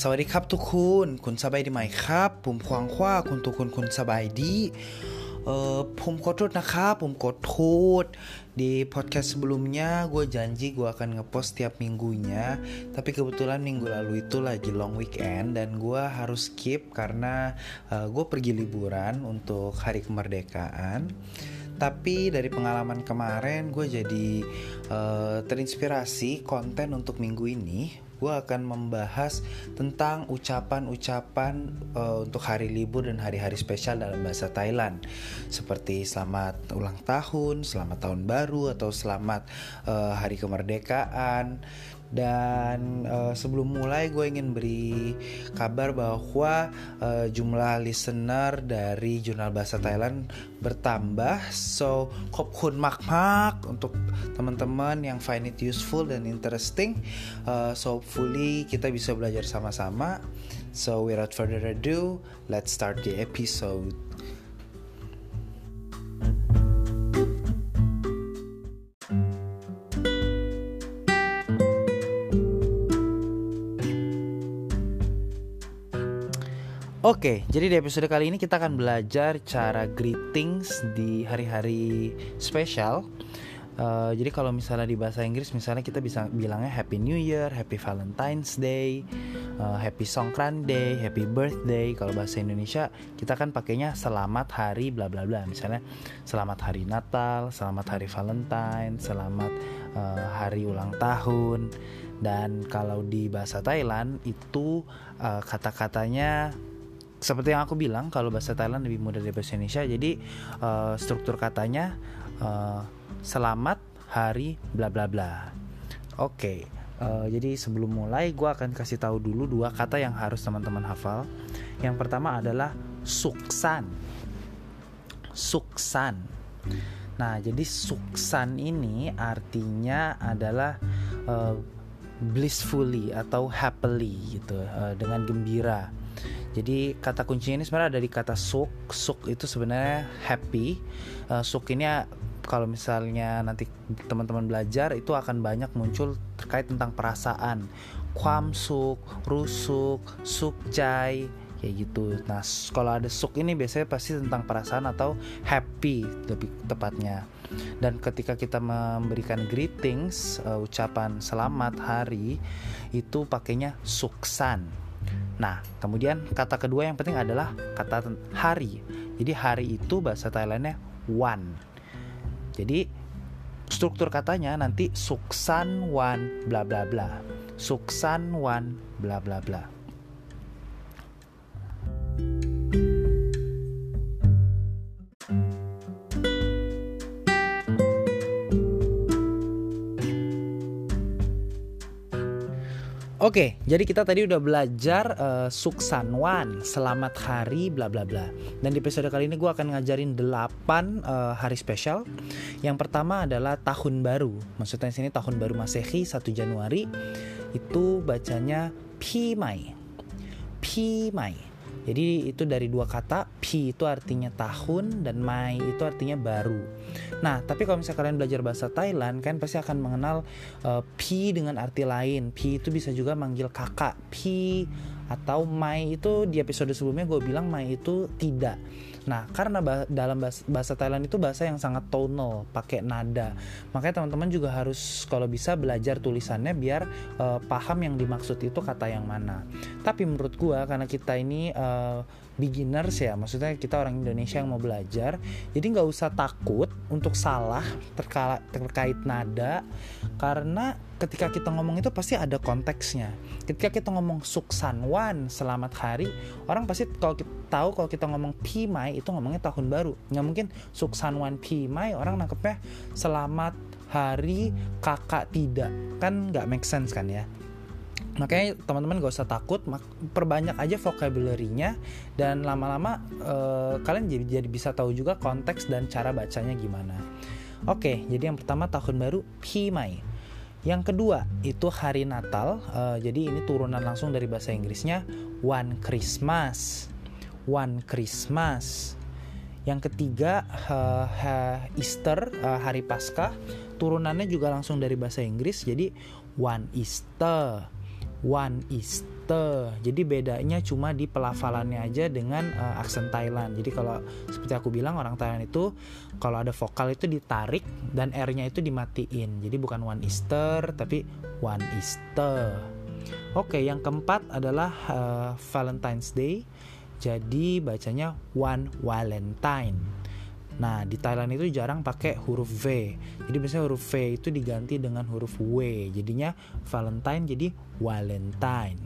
สวัสดีครับทุกคนคุณสบายดีไหมครับ ผมควางคว้าคุณทุกคนคุณสบายดีเออผมขอโทษนะครับผมขอโทษdi podcast sebelumnya gue janji gue akan ngepost tiap minggunya tapi kebetulan minggu lalu itu lagi long weekend dan gue harus skip karena uh, gue pergi liburan untuk hari kemerdekaan tapi dari pengalaman kemarin gue jadi uh, terinspirasi konten untuk minggu ini gue akan membahas tentang ucapan-ucapan uh, untuk hari libur dan hari-hari spesial dalam bahasa Thailand. Seperti selamat ulang tahun, selamat tahun baru atau selamat uh, hari kemerdekaan dan uh, sebelum mulai gue ingin beri kabar bahwa uh, jumlah listener dari Jurnal Bahasa Thailand bertambah. So, khop kun mak mak untuk teman-teman yang find it useful dan interesting. Uh, so, hopefully kita bisa belajar sama-sama. So, without further ado, let's start the episode. Oke, jadi di episode kali ini kita akan belajar cara greetings di hari-hari spesial. Uh, jadi kalau misalnya di bahasa Inggris, misalnya kita bisa bilangnya Happy New Year, Happy Valentine's Day, uh, Happy Songkran Day, Happy Birthday. Kalau bahasa Indonesia, kita kan pakainya Selamat Hari bla bla bla. Misalnya Selamat Hari Natal, Selamat Hari Valentine, Selamat uh, Hari Ulang Tahun. Dan kalau di bahasa Thailand itu uh, kata-katanya seperti yang aku bilang kalau bahasa Thailand lebih mudah dari bahasa Indonesia. Jadi uh, struktur katanya uh, selamat hari bla bla bla. Oke okay. uh, jadi sebelum mulai gue akan kasih tahu dulu dua kata yang harus teman-teman hafal. Yang pertama adalah suksan. Suksan. Nah jadi suksan ini artinya adalah uh, blissfully atau happily gitu uh, dengan gembira jadi kata kuncinya ini sebenarnya dari kata suk. Suk itu sebenarnya happy. Uh, suk ini ya, kalau misalnya nanti teman-teman belajar itu akan banyak muncul terkait tentang perasaan. Kwam suk, rusuk, suk jai kayak gitu. Nah, kalau ada suk ini biasanya pasti tentang perasaan atau happy lebih tepatnya. Dan ketika kita memberikan greetings, uh, ucapan selamat hari itu pakainya suksan Nah, kemudian kata kedua yang penting adalah kata hari. Jadi hari itu bahasa Thailandnya one. Jadi struktur katanya nanti suksan wan bla bla bla. Suksan wan bla bla bla. Oke, jadi kita tadi udah belajar uh, Suksanwan, selamat hari, bla bla bla. Dan di episode kali ini gue akan ngajarin 8 uh, eh, hari spesial. Yang pertama adalah tahun baru. Maksudnya sini tahun baru Masehi 1 Januari itu bacanya Pimai. Pimai. Jadi itu dari dua kata, pi itu artinya tahun dan mai itu artinya baru. Nah, tapi kalau misalnya kalian belajar bahasa Thailand kan pasti akan mengenal uh, pi dengan arti lain. Pi itu bisa juga manggil kakak. Pi atau mai itu di episode sebelumnya gue bilang mai itu tidak Nah, karena bah dalam bahasa, bahasa Thailand itu bahasa yang sangat tonal, pakai nada. Makanya teman-teman juga harus kalau bisa belajar tulisannya biar uh, paham yang dimaksud itu kata yang mana. Tapi menurut gua karena kita ini uh, beginners ya maksudnya kita orang Indonesia yang mau belajar jadi nggak usah takut untuk salah terkala, terkait nada karena ketika kita ngomong itu pasti ada konteksnya. Ketika kita ngomong suksanwan selamat hari orang pasti kalau kita tahu kalau kita ngomong pimai itu ngomongnya tahun baru. Nggak mungkin suksanwan pimai orang nangkepnya selamat hari kakak tidak. Kan nggak make sense kan ya makanya teman-teman gak usah takut perbanyak aja vocabulary-nya dan lama-lama uh, kalian jadi jadi bisa tahu juga konteks dan cara bacanya gimana. Oke jadi yang pertama tahun baru Pimai yang kedua itu hari Natal uh, jadi ini turunan langsung dari bahasa Inggrisnya One Christmas. One Christmas. Yang ketiga uh, Easter uh, hari Paskah turunannya juga langsung dari bahasa Inggris jadi One Easter One Easter. Jadi bedanya cuma di pelafalannya aja dengan uh, aksen Thailand. Jadi kalau seperti aku bilang orang Thailand itu kalau ada vokal itu ditarik dan R-nya itu dimatiin. Jadi bukan One Easter tapi One Easter. Oke, yang keempat adalah uh, Valentine's Day. Jadi bacanya One Valentine. Nah, di Thailand itu jarang pakai huruf V. Jadi biasanya huruf V itu diganti dengan huruf W. Jadinya Valentine jadi Valentine.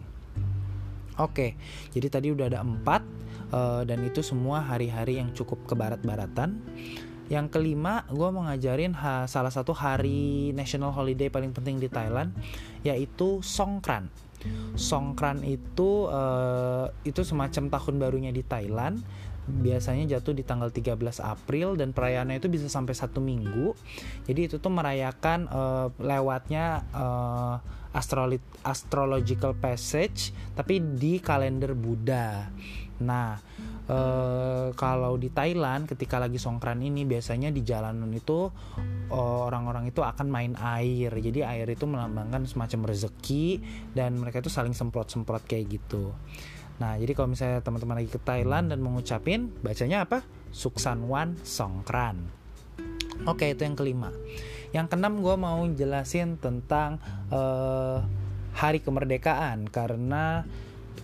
Oke, jadi tadi udah ada empat uh, dan itu semua hari-hari yang cukup ke barat-baratan. Yang kelima, gue mau ngajarin salah satu hari national holiday paling penting di Thailand, yaitu Songkran. Songkran itu uh, itu semacam tahun barunya di Thailand biasanya jatuh di tanggal 13 April dan perayaannya itu bisa sampai satu minggu. Jadi itu tuh merayakan uh, lewatnya uh, astrological passage tapi di kalender Buddha. Nah uh, kalau di Thailand ketika lagi songkran ini biasanya di jalanan itu orang-orang itu akan main air. Jadi air itu melambangkan semacam rezeki dan mereka itu saling semprot-semprot kayak gitu Nah, jadi kalau misalnya teman-teman lagi ke Thailand dan mengucapin, bacanya apa? Suksanwan Songkran. Oke, itu yang kelima. Yang keenam gue mau jelasin tentang uh, hari kemerdekaan karena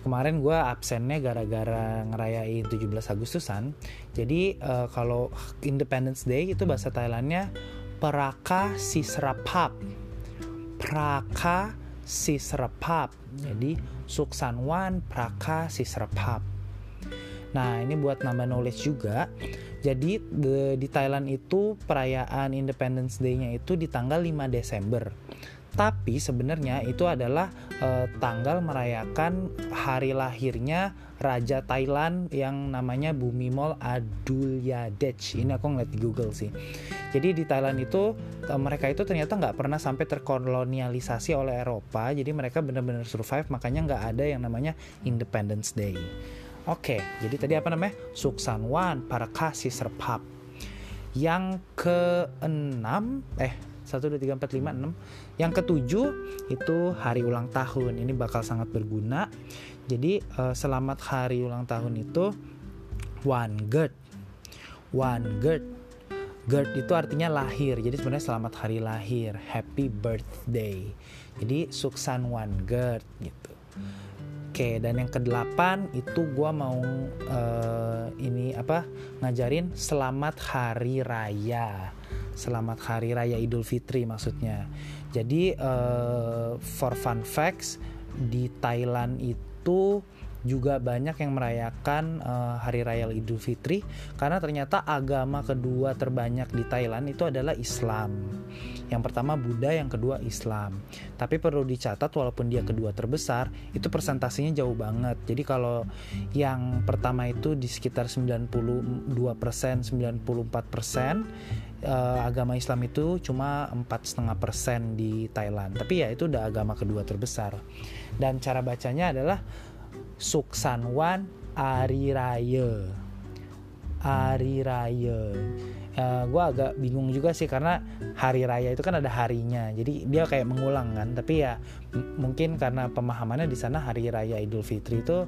kemarin gue absennya gara-gara ngerayain 17 Agustusan. Jadi uh, kalau Independence Day itu bahasa Thailandnya Peraka Sisrapap. Praka Sisrapap. Jadi Suksanwan Praka Sisrapap. Nah, ini buat nambah knowledge juga. Jadi di, di Thailand itu perayaan Independence Day-nya itu di tanggal 5 Desember. Tapi sebenarnya itu adalah e, tanggal merayakan hari lahirnya raja Thailand yang namanya Bumimol Adulyadej. Ini aku ngeliat di Google sih. Jadi di Thailand itu e, mereka itu ternyata nggak pernah sampai terkolonialisasi oleh Eropa. Jadi mereka benar-benar survive. Makanya nggak ada yang namanya Independence Day. Oke, jadi tadi apa namanya? Suksanwan para kasih serpap. Yang keenam, eh 1, 2, 3, 4, 5, 6 Yang ketujuh itu hari ulang tahun. Ini bakal sangat berguna. Jadi uh, selamat hari ulang tahun itu One Gert One Gert Gert itu artinya lahir. Jadi sebenarnya selamat hari lahir. Happy birthday. Jadi suksan One Gert gitu. Oke, dan yang kedelapan itu gue mau uh, ini apa ngajarin selamat hari raya selamat hari raya Idul Fitri maksudnya. Jadi uh, for fun facts di Thailand itu juga banyak yang merayakan uh, hari raya Idul Fitri karena ternyata agama kedua terbanyak di Thailand itu adalah Islam. Yang pertama Buddha, yang kedua Islam. Tapi perlu dicatat walaupun dia kedua terbesar, itu persentasenya jauh banget. Jadi kalau yang pertama itu di sekitar 92%, 94% uh, agama Islam itu cuma empat setengah persen di Thailand tapi ya itu udah agama kedua terbesar dan cara bacanya adalah Suksanwan Ari Raya Hari Raya uh, eh, gue agak bingung juga sih karena hari raya itu kan ada harinya jadi dia kayak mengulang kan tapi ya mungkin karena pemahamannya di sana hari raya Idul Fitri itu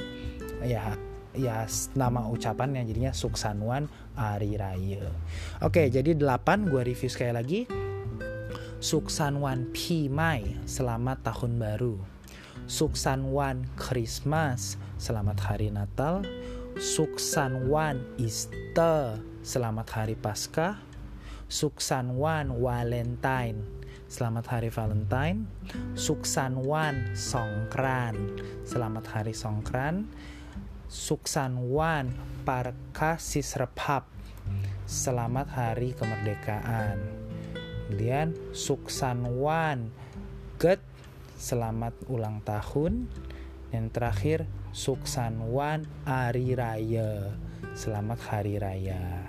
ya ya nama ucapannya jadinya Suksanwan Ari Raya. Oke, jadi 8 gue review sekali lagi. Suksanwan Pi Mai, selamat tahun baru. Suksanwan Christmas, selamat hari Natal. Suksanwan Easter, selamat hari Paskah. Suksanwan Valentine, selamat hari Valentine. Suksanwan Songkran, selamat hari Songkran. Suksanwan Parkasis Repap Selamat Hari Kemerdekaan. Kemudian Suksanwan Get Selamat ulang tahun Yang terakhir Suksanwan Ari Raya Selamat Hari Raya.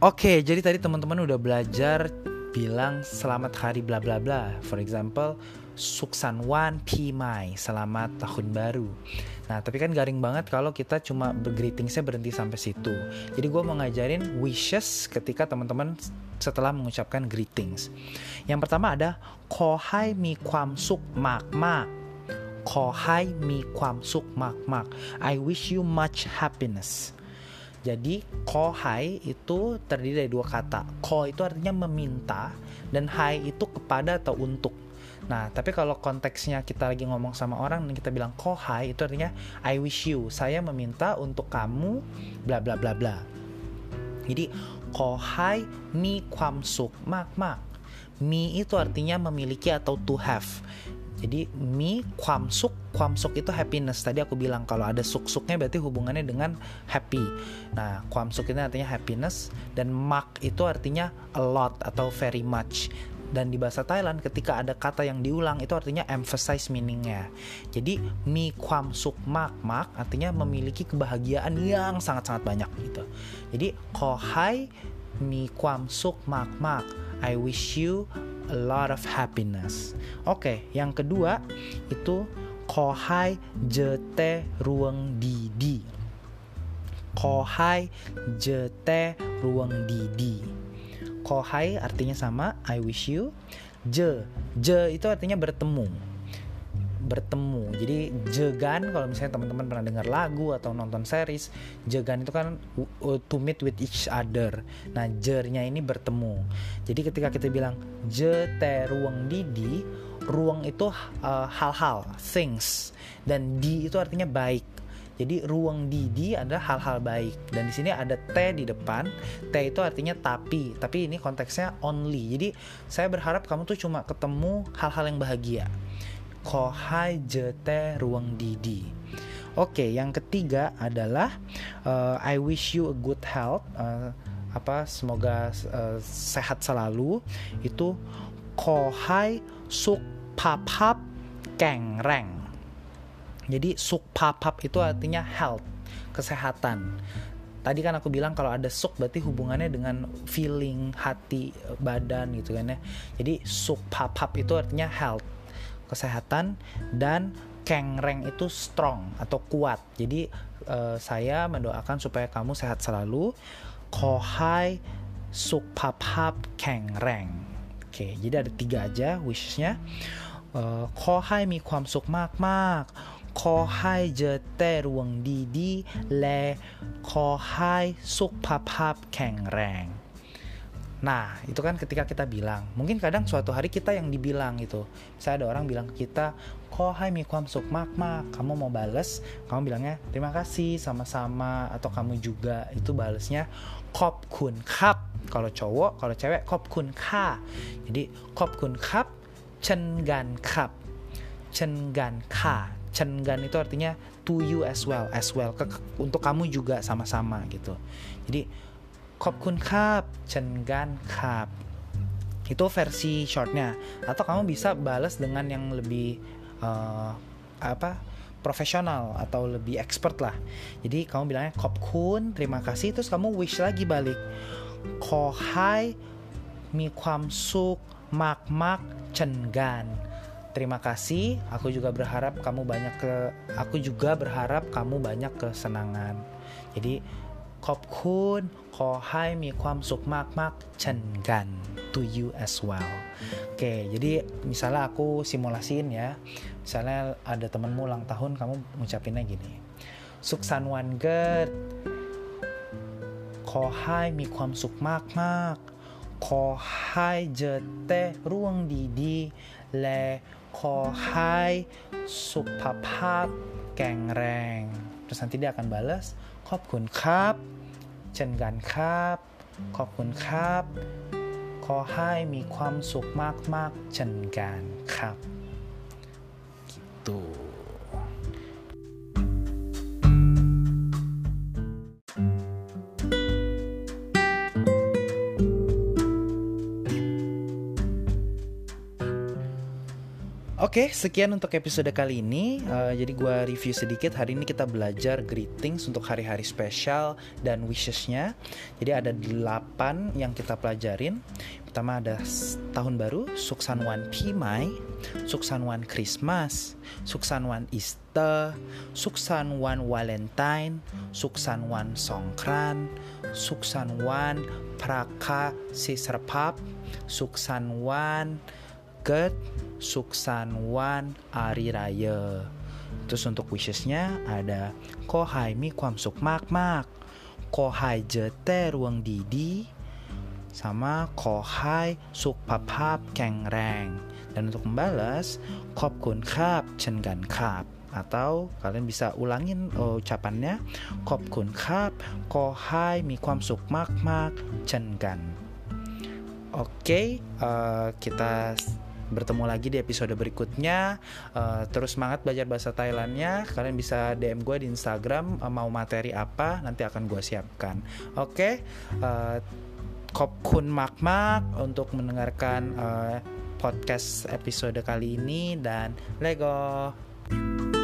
Oke, jadi tadi teman-teman udah belajar bilang selamat hari bla bla bla. For example, Suksanwan Pimai, selamat tahun baru. Nah, tapi kan garing banget kalau kita cuma greetingsnya berhenti sampai situ. Jadi gue mau ngajarin wishes ketika teman-teman setelah mengucapkan greetings. Yang pertama ada kohai mi kwam suk mak mak. Kohai mi kwam suk mak mak. I wish you much happiness. Jadi kohai itu terdiri dari dua kata. Ko itu artinya meminta dan hai itu kepada atau untuk. Nah, tapi kalau konteksnya kita lagi ngomong sama orang dan kita bilang kohai itu artinya I wish you. Saya meminta untuk kamu bla bla bla bla. Jadi kohai mi kwam suk mak mak. Mi itu artinya memiliki atau to have. Jadi mi kwam suk, kwam suk itu happiness. Tadi aku bilang kalau ada suk-suknya berarti hubungannya dengan happy. Nah, kwam suk itu artinya happiness dan mak itu artinya a lot atau very much dan di bahasa Thailand ketika ada kata yang diulang itu artinya emphasize meaningnya. Jadi mi kwam suk mak mak artinya memiliki kebahagiaan yang sangat-sangat banyak gitu. Jadi kohai mi kwam suk mak mak I wish you a lot of happiness. Oke okay, yang kedua itu kohai jete ruang didi kohai jete ruang didi kohai artinya sama I wish you. Je je itu artinya bertemu. Bertemu. Jadi jegan kalau misalnya teman-teman pernah dengar lagu atau nonton series jegan itu kan to meet with each other. Nah jernya ini bertemu. Jadi ketika kita bilang je te ruang didi ruang itu uh, hal-hal things. Dan di itu artinya baik jadi ruang didi adalah hal-hal baik dan di sini ada T di depan. T itu artinya tapi, tapi ini konteksnya only. Jadi saya berharap kamu tuh cuma ketemu hal-hal yang bahagia. Kohai jete ruang didi. Oke, yang ketiga adalah uh, I wish you a good health. Uh, apa semoga uh, sehat selalu. Itu kohai suk papap keng reng jadi suk papap itu artinya health, kesehatan. Tadi kan aku bilang kalau ada suk berarti hubungannya dengan feeling, hati, badan gitu kan ya. Jadi suk papap itu artinya health, kesehatan dan kengreng itu strong atau kuat. Jadi uh, saya mendoakan supaya kamu sehat selalu. Kohai suk papap kengreng. Oke, jadi ada tiga aja wishesnya. Uh, kohai mi kwam suk mak mak ขอให้เจอแต่รวงดีๆและขอให้สุขภาพแข็งแรง Nah, itu kan ketika kita bilang. Mungkin kadang suatu hari kita yang dibilang gitu. Saya ada orang bilang ke kita, kok hai mi kwam suk mak mak. Kamu mau bales, kamu bilangnya terima kasih sama-sama atau kamu juga itu balesnya kop kun kap. Kalau cowok, kalau cewek kop kun ka. Jadi kop kun kap, chen gan kap. Chen gan ka cenggan itu artinya to you as well as well. Ke, untuk kamu juga sama-sama gitu. Jadi kop kun kap cenggan kap itu versi shortnya. Atau kamu bisa balas dengan yang lebih uh, apa profesional atau lebih expert lah. Jadi kamu bilangnya kop kun terima kasih. Terus kamu wish lagi balik kohai mi kwam suk mak mak cenggan terima kasih. Aku juga berharap kamu banyak ke aku juga berharap kamu banyak kesenangan. Jadi kun hai mi kwam suk mak mak chen gan to you as well. Oke, jadi misalnya aku simulasiin ya. Misalnya ada temenmu ulang tahun, kamu ngucapinnya gini. Suksan wan get. hai mi kwam suk mak mak. hai jete ruang didi le ขอให้ ขอให้สุขภาพแข็งแรง terus nanti dia akan balas ขอบคุณครับ เช่นกันครับ ขอบคุณครับ ขอให้มีความสุขมากๆเช่นกันครับ gitu Oke, sekian untuk episode kali ini. Uh, jadi gue review sedikit. Hari ini kita belajar greetings untuk hari-hari spesial dan wishesnya. Jadi ada delapan yang kita pelajarin. pertama ada tahun baru, Suksanwan Pimai, Suksanwan Christmas, Suksanwan Easter, Suksanwan Valentine, Suksanwan Songkran, Suksanwan Praka Sisrapap, Suksanwan Get, Suksanwan Ari Raya. Terus untuk wishesnya ada Kohai mi kwam suk mak mak Kohai jete ruang didi Sama Kohai suk papap keng reng. Dan untuk membalas Kop kun kap chen gan kap atau kalian bisa ulangin ucapannya Kop kun kap Kohai mi kwam suk mak mak chen gan. Oke, okay, uh, eh, kita bertemu lagi di episode berikutnya. Uh, terus semangat belajar bahasa Thailandnya. Kalian bisa DM gue di Instagram uh, mau materi apa nanti akan gue siapkan. Oke, okay? uh, Kop kun mak mak untuk mendengarkan uh, podcast episode kali ini dan Lego.